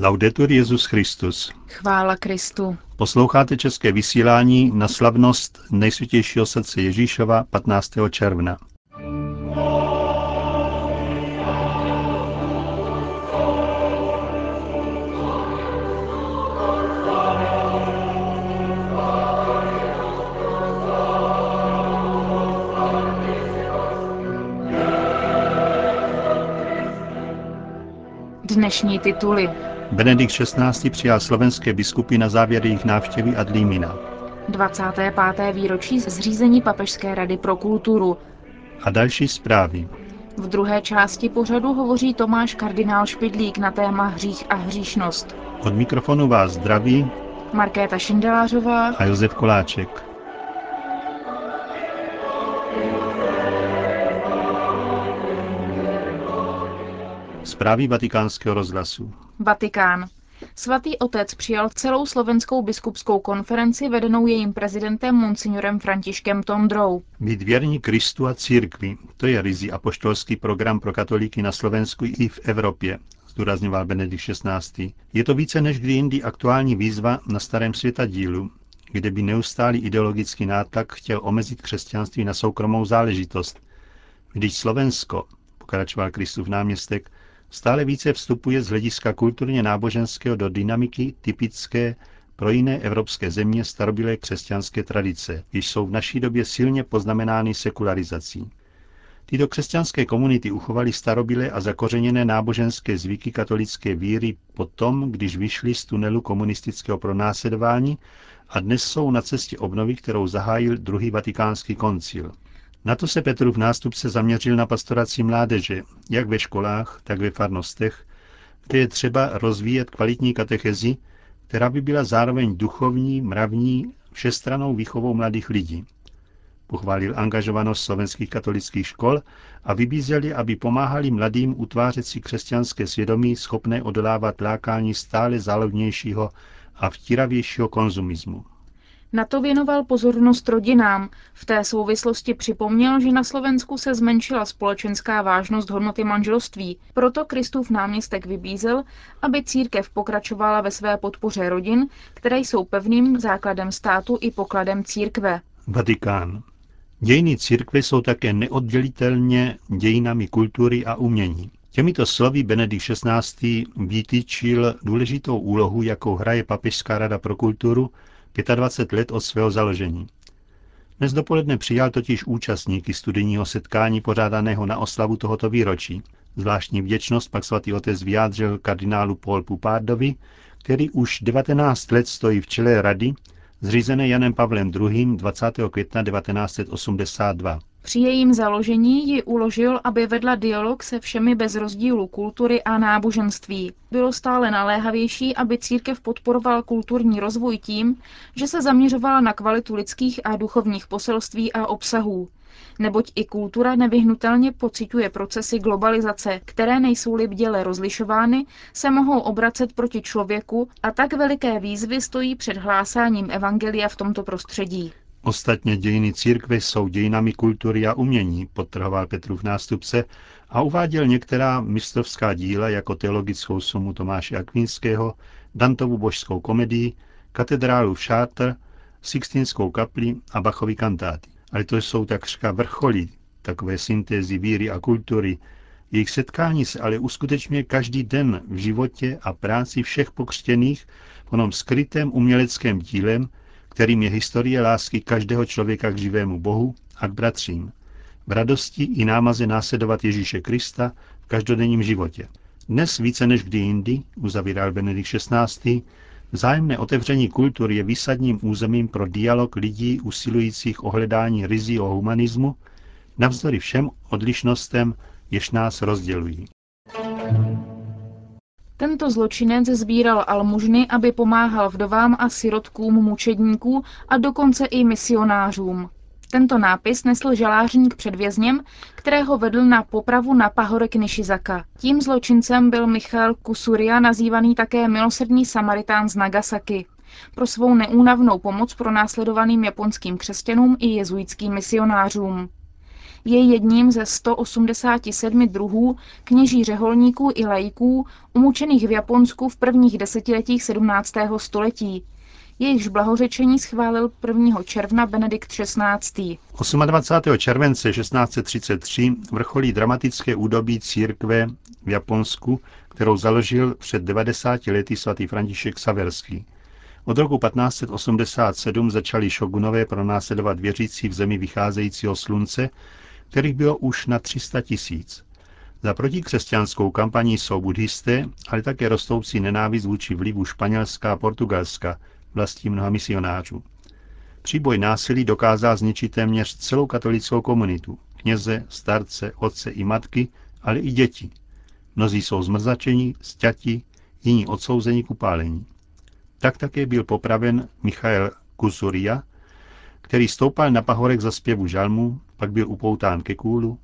Laudetur Jezus Christus. Chvála Kristu. Posloucháte české vysílání na slavnost nejsvětějšího srdce Ježíšova 15. června. Dnešní tituly. Benedikt XVI. přijal slovenské biskupy na závěr jejich návštěvy Adlímina. 25. výročí zřízení Papežské rady pro kulturu. A další zprávy. V druhé části pořadu hovoří Tomáš kardinál Špidlík na téma hřích a hříšnost. Od mikrofonu vás zdraví Markéta Šindelářová a Josef Koláček. Zprávy vatikánského rozhlasu. Vatikán. Svatý otec přijal celou slovenskou biskupskou konferenci vedenou jejím prezidentem monsignorem Františkem Tondrou. Být věrní Kristu a církvi, to je rizí apoštolský program pro katolíky na Slovensku i v Evropě, zdůrazňoval Benedikt XVI. Je to více než kdy jindy aktuální výzva na starém světa dílu, kde by neustálý ideologický nátlak chtěl omezit křesťanství na soukromou záležitost. Vždyť Slovensko, pokračoval Kristův náměstek, stále více vstupuje z hlediska kulturně náboženského do dynamiky typické pro jiné evropské země starobylé křesťanské tradice, již jsou v naší době silně poznamenány sekularizací. Tyto křesťanské komunity uchovaly starobylé a zakořeněné náboženské zvyky katolické víry potom, když vyšly z tunelu komunistického pronásledování a dnes jsou na cestě obnovy, kterou zahájil druhý vatikánský koncil. Na to se Petrův nástupce zaměřil na pastoraci mládeže, jak ve školách, tak ve farnostech, kde je třeba rozvíjet kvalitní katechezi, která by byla zároveň duchovní, mravní, všestranou výchovou mladých lidí. Pochválil angažovanost slovenských katolických škol a vybízel je, aby pomáhali mladým utvářet si křesťanské svědomí schopné odolávat lákání stále zálovnějšího a vtíravějšího konzumismu. Na to věnoval pozornost rodinám. V té souvislosti připomněl, že na Slovensku se zmenšila společenská vážnost hodnoty manželství. Proto Kristův náměstek vybízel, aby církev pokračovala ve své podpoře rodin, které jsou pevným základem státu i pokladem církve. Vatikán. Dějiny církve jsou také neoddělitelně dějinami kultury a umění. Těmito slovy Benedikt XVI. vytýčil důležitou úlohu, jakou hraje Papežská rada pro kulturu 25 let od svého založení. Dnes dopoledne přijal totiž účastníky studijního setkání pořádaného na oslavu tohoto výročí. Zvláštní vděčnost pak svatý otec vyjádřil kardinálu Paul Pupárdovi, který už 19 let stojí v čele rady, zřízené Janem Pavlem II. 20. května 1982. Při jejím založení ji uložil, aby vedla dialog se všemi bez rozdílu kultury a náboženství. Bylo stále naléhavější, aby církev podporoval kulturní rozvoj tím, že se zaměřovala na kvalitu lidských a duchovních poselství a obsahů. Neboť i kultura nevyhnutelně pociťuje procesy globalizace, které nejsou-li bděle rozlišovány, se mohou obracet proti člověku a tak veliké výzvy stojí před hlásáním evangelia v tomto prostředí. Ostatně dějiny církve jsou dějinami kultury a umění, podtrhoval Petrův nástupce a uváděl některá mistrovská díla jako teologickou sumu Tomáše Akvinského, Dantovu božskou komedii, katedrálu v Chartres, Sixtinskou kapli a Bachovi kantáty. Ale to jsou takřka vrcholy takové syntézy víry a kultury. Jejich setkání se ale uskutečňuje každý den v životě a práci všech pokřtěných v onom skrytém uměleckém dílem, kterým je historie lásky každého člověka k živému Bohu a k bratřím, v radosti i námaze následovat Ježíše Krista v každodenním životě. Dnes více než kdy jindy, uzavíral Benedikt XVI., vzájemné otevření kultur je výsadním územím pro dialog lidí usilujících o hledání rizí o humanismu, navzdory všem odlišnostem, jež nás rozdělují. Tento zločinec sbíral almužny, aby pomáhal vdovám a sirotkům mučedníků a dokonce i misionářům. Tento nápis nesl žalářník před vězněm, kterého vedl na popravu na pahorek Nishizaka. Tím zločincem byl Michal Kusuria, nazývaný také milosrdný Samaritán z Nagasaki. Pro svou neúnavnou pomoc pro následovaným japonským křesťanům i jezuitským misionářům. Je jedním ze 187 druhů kněží řeholníků i lajků umučených v Japonsku v prvních desetiletích 17. století. Jejichž blahořečení schválil 1. června Benedikt XVI. 28. července 1633 vrcholí dramatické údobí církve v Japonsku, kterou založil před 90 lety svatý František Saverský. Od roku 1587 začali šogunové pronásledovat věřící v zemi vycházejícího slunce, kterých bylo už na 300 tisíc. Za protikřesťanskou kampaní jsou buddhisté, ale také rostoucí nenávist vůči vlivu Španělska a Portugalska, vlastí mnoha misionářů. Příboj násilí dokázal zničit téměř celou katolickou komunitu, kněze, starce, otce i matky, ale i děti. Mnozí jsou zmrzačeni, stěti, jiní odsouzeni k upálení. Tak také byl popraven Michael Kusuria, který stoupal na pahorek za zpěvu žalmu, pak byl upoután ke kůlu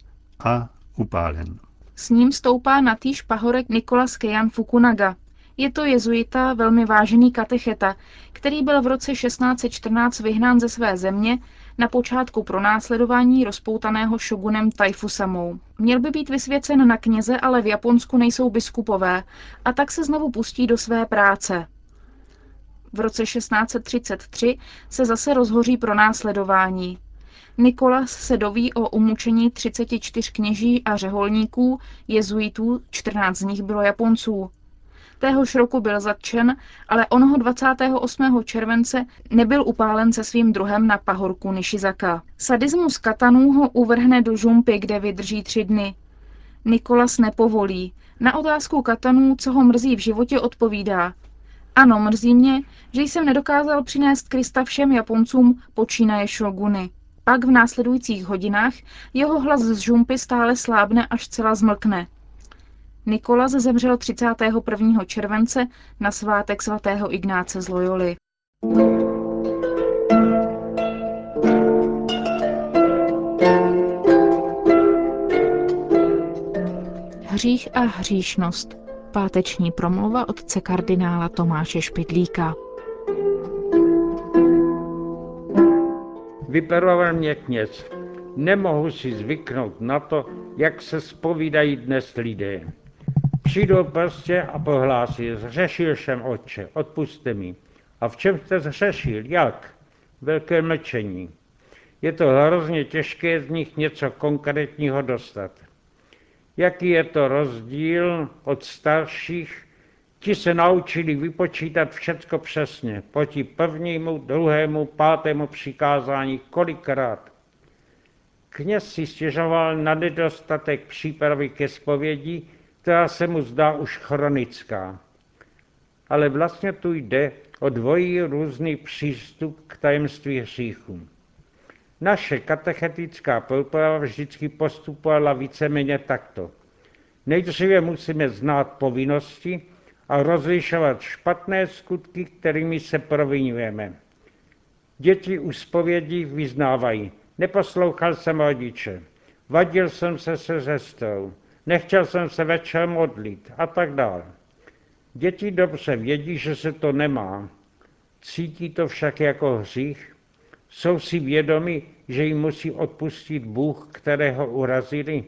a upálen. S ním stoupá na týž pahorek Nikolas Kejan Fukunaga. Je to jezuita, velmi vážený katecheta, který byl v roce 1614 vyhnán ze své země na počátku pronásledování rozpoutaného šogunem Taifusamou. Měl by být vysvěcen na kněze, ale v Japonsku nejsou biskupové a tak se znovu pustí do své práce. V roce 1633 se zase rozhoří pro následování. Nikolas se doví o umučení 34 kněží a řeholníků, jezuitů, 14 z nich bylo Japonců. Téhož roku byl zatčen, ale onoho 28. července nebyl upálen se svým druhem na pahorku Nishizaka. Sadismus katanů ho uvrhne do žumpy, kde vydrží tři dny. Nikolas nepovolí. Na otázku katanů, co ho mrzí v životě, odpovídá. Ano, mrzí mě, že jsem nedokázal přinést Krista všem Japoncům počínaje šoguny. Pak v následujících hodinách jeho hlas z žumpy stále slábne, až celá zmlkne. Nikolas zemřel 31. července na svátek svatého Ignáce z Loyoli. Hřích a hříšnost. Páteční promluva otce kardinála Tomáše Špidlíka. Vyperoval mě kněz. Nemohu si zvyknout na to, jak se spovídají dnes lidé. Přijdou prostě a pohlásí, zřešil jsem otče, odpuste mi. A v čem jste zřešil? Jak? Velké mlčení. Je to hrozně těžké z nich něco konkrétního dostat. Jaký je to rozdíl od starších? Ti se naučili vypočítat všecko přesně, proti prvnímu, druhému, pátému přikázání kolikrát. Kněz si stěžoval na nedostatek přípravy ke zpovědi, která se mu zdá už chronická. Ale vlastně tu jde o dvojí různý přístup k tajemství hříchů. Naše katechetická průprava vždycky postupovala víceméně takto. Nejdříve musíme znát povinnosti a rozlišovat špatné skutky, kterými se provinujeme. Děti u zpovědí vyznávají, neposlouchal jsem rodiče, vadil jsem se se sestrou, nechtěl jsem se večer modlit a tak dále. Děti dobře vědí, že se to nemá. Cítí to však jako hřích. Jsou si vědomi, že jim musí odpustit Bůh, kterého urazili.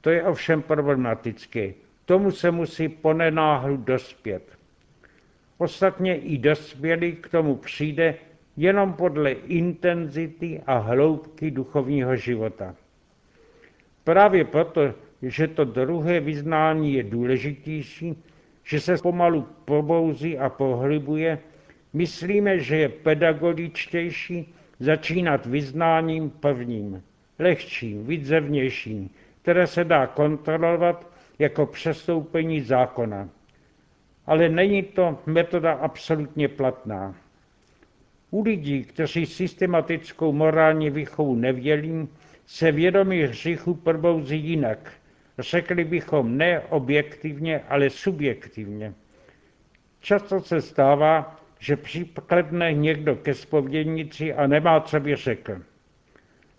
To je ovšem problematické. Tomu se musí ponenáhlu dospět. Ostatně i dospělý k tomu přijde jenom podle intenzity a hloubky duchovního života. Právě proto, že to druhé vyznání je důležitější, že se pomalu probouzí a pohlibuje, myslíme, že je pedagogičtější začínat vyznáním prvním, lehčím, výzevnějším, které se dá kontrolovat jako přestoupení zákona. Ale není to metoda absolutně platná. U lidí, kteří systematickou morální výchovu nevělí, se vědomí hříchu probouzí jinak, Řekli bychom ne objektivně, ale subjektivně. Často se stává, že přikledne někdo ke spovědnici a nemá, co by řekl.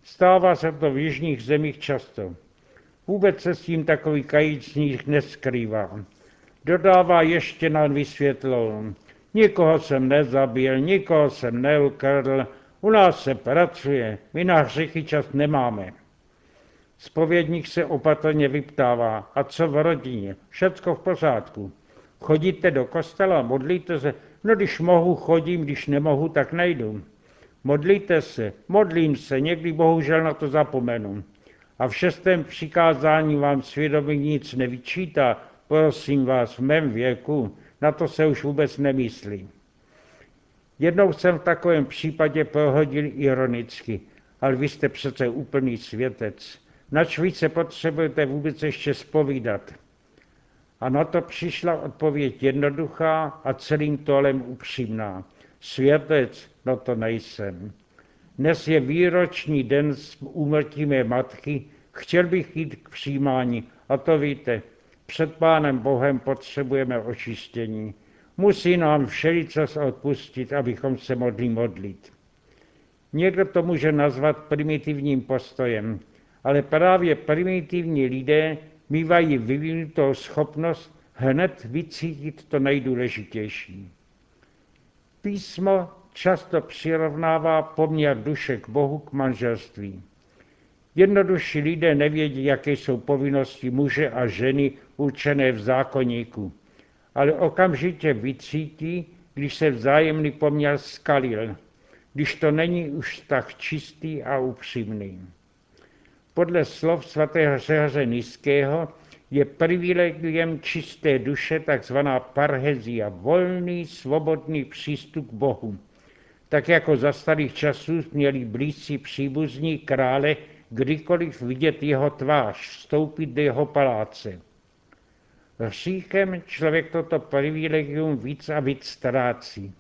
Stává se to v jižních zemích často. Vůbec se s tím takový kajícník neskrývá. Dodává ještě na vysvětlou. Nikoho jsem nezabil, nikoho jsem neukradl, u nás se pracuje, my na hřichy čas nemáme. Spovědník se opatrně vyptává, a co v rodině? Všecko v pořádku. Chodíte do kostela, modlíte se? No když mohu, chodím, když nemohu, tak nejdu. Modlíte se, modlím se, někdy bohužel na to zapomenu. A v šestém přikázání vám svědomí nic nevyčítá, prosím vás, v mém věku, na to se už vůbec nemyslí. Jednou jsem v takovém případě prohodil ironicky, ale vy jste přece úplný světec. Nač více potřebujete vůbec ještě spovídat? A na to přišla odpověď jednoduchá a celým tolem upřímná. Světec, no to nejsem. Dnes je výroční den s úmrtí mé matky, chtěl bych jít k přijímání a to víte, před Pánem Bohem potřebujeme očištění. Musí nám všeličas odpustit, abychom se mohli modlit. Někdo to může nazvat primitivním postojem, ale právě primitivní lidé mývají vyvinutou schopnost hned vycítit to nejdůležitější. Písmo často přirovnává poměr duše k Bohu k manželství. Jednodušší lidé nevědí, jaké jsou povinnosti muže a ženy určené v zákonníku, ale okamžitě vycítí, když se vzájemný poměr skalil, když to není už tak čistý a upřímný. Podle slov svatého Řehoře Nízkého je privilegiem čisté duše takzvaná parhezia, volný, svobodný přístup k Bohu. Tak jako za starých časů měli blízcí příbuzní krále kdykoliv vidět jeho tvář, vstoupit do jeho paláce. Hříchem člověk toto privilegium víc a víc ztrácí.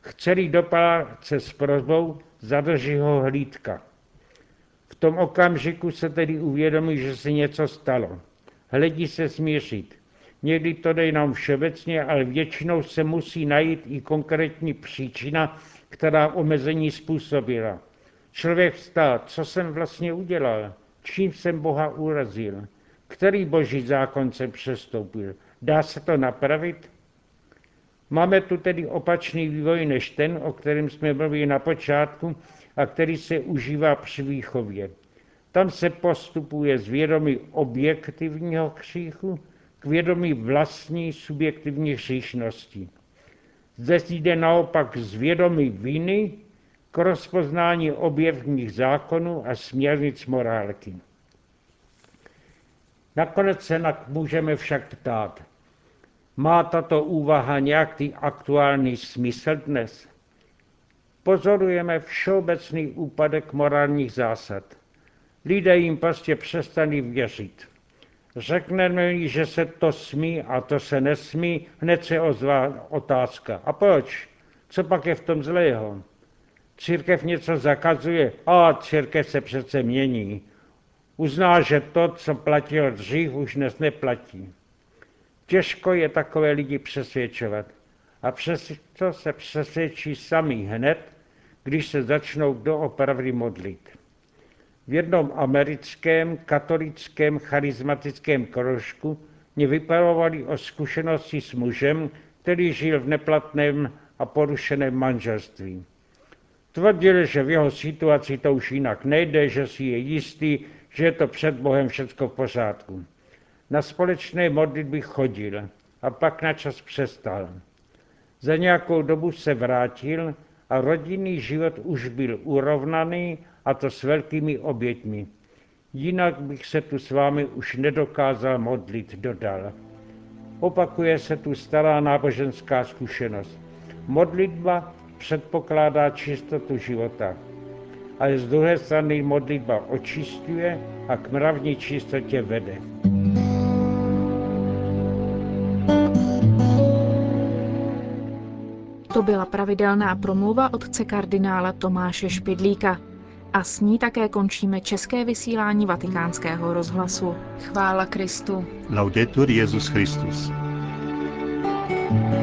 Chce-li do paláce s prozbou, zadrží ho hlídka. Tom okamžiku se tedy uvědomí, že se něco stalo. Hledí se smířit. Někdy to jde jenom všeobecně, ale většinou se musí najít i konkrétní příčina, která omezení způsobila. Člověk vstát, co jsem vlastně udělal, čím jsem Boha urazil, který boží zákon jsem přestoupil. Dá se to napravit? Máme tu tedy opačný vývoj než ten, o kterém jsme mluvili na počátku a který se užívá při výchově. Tam se postupuje z vědomí objektivního kříchu k vědomí vlastní subjektivní hříšnosti. Zde jde naopak z vědomí viny k rozpoznání objevních zákonů a směrnic morálky. Nakonec se můžeme však ptát, má tato úvaha nějaký aktuální smysl dnes? Pozorujeme všeobecný úpadek morálních zásad. Lidé jim prostě přestali věřit. Řekneme že se to smí a to se nesmí, hned se ozvá otázka. A proč? Co pak je v tom zlého? Církev něco zakazuje, a církev se přece mění. Uzná, že to, co platilo dřív, už dnes neplatí. Těžko je takové lidi přesvědčovat. A přesto se přesvědčí sami hned, když se začnou doopravdy modlit. V jednom americkém katolickém charismatickém kroužku mě vyparovali o zkušenosti s mužem, který žil v neplatném a porušeném manželství. Tvrdil, že v jeho situaci to už jinak nejde, že si je jistý, že je to před Bohem všecko v pořádku. Na společné modlitby chodil a pak na čas přestal. Za nějakou dobu se vrátil a rodinný život už byl urovnaný a to s velkými oběťmi. Jinak bych se tu s vámi už nedokázal modlit, dodal. Opakuje se tu stará náboženská zkušenost. Modlitba předpokládá čistotu života, ale z druhé strany modlitba očistuje a k mravní čistotě vede. To byla pravidelná promluva otce kardinála Tomáše Špidlíka. A s ní také končíme české vysílání vatikánského rozhlasu. Chvála Kristu. Laudetur Jezus Christus. thank you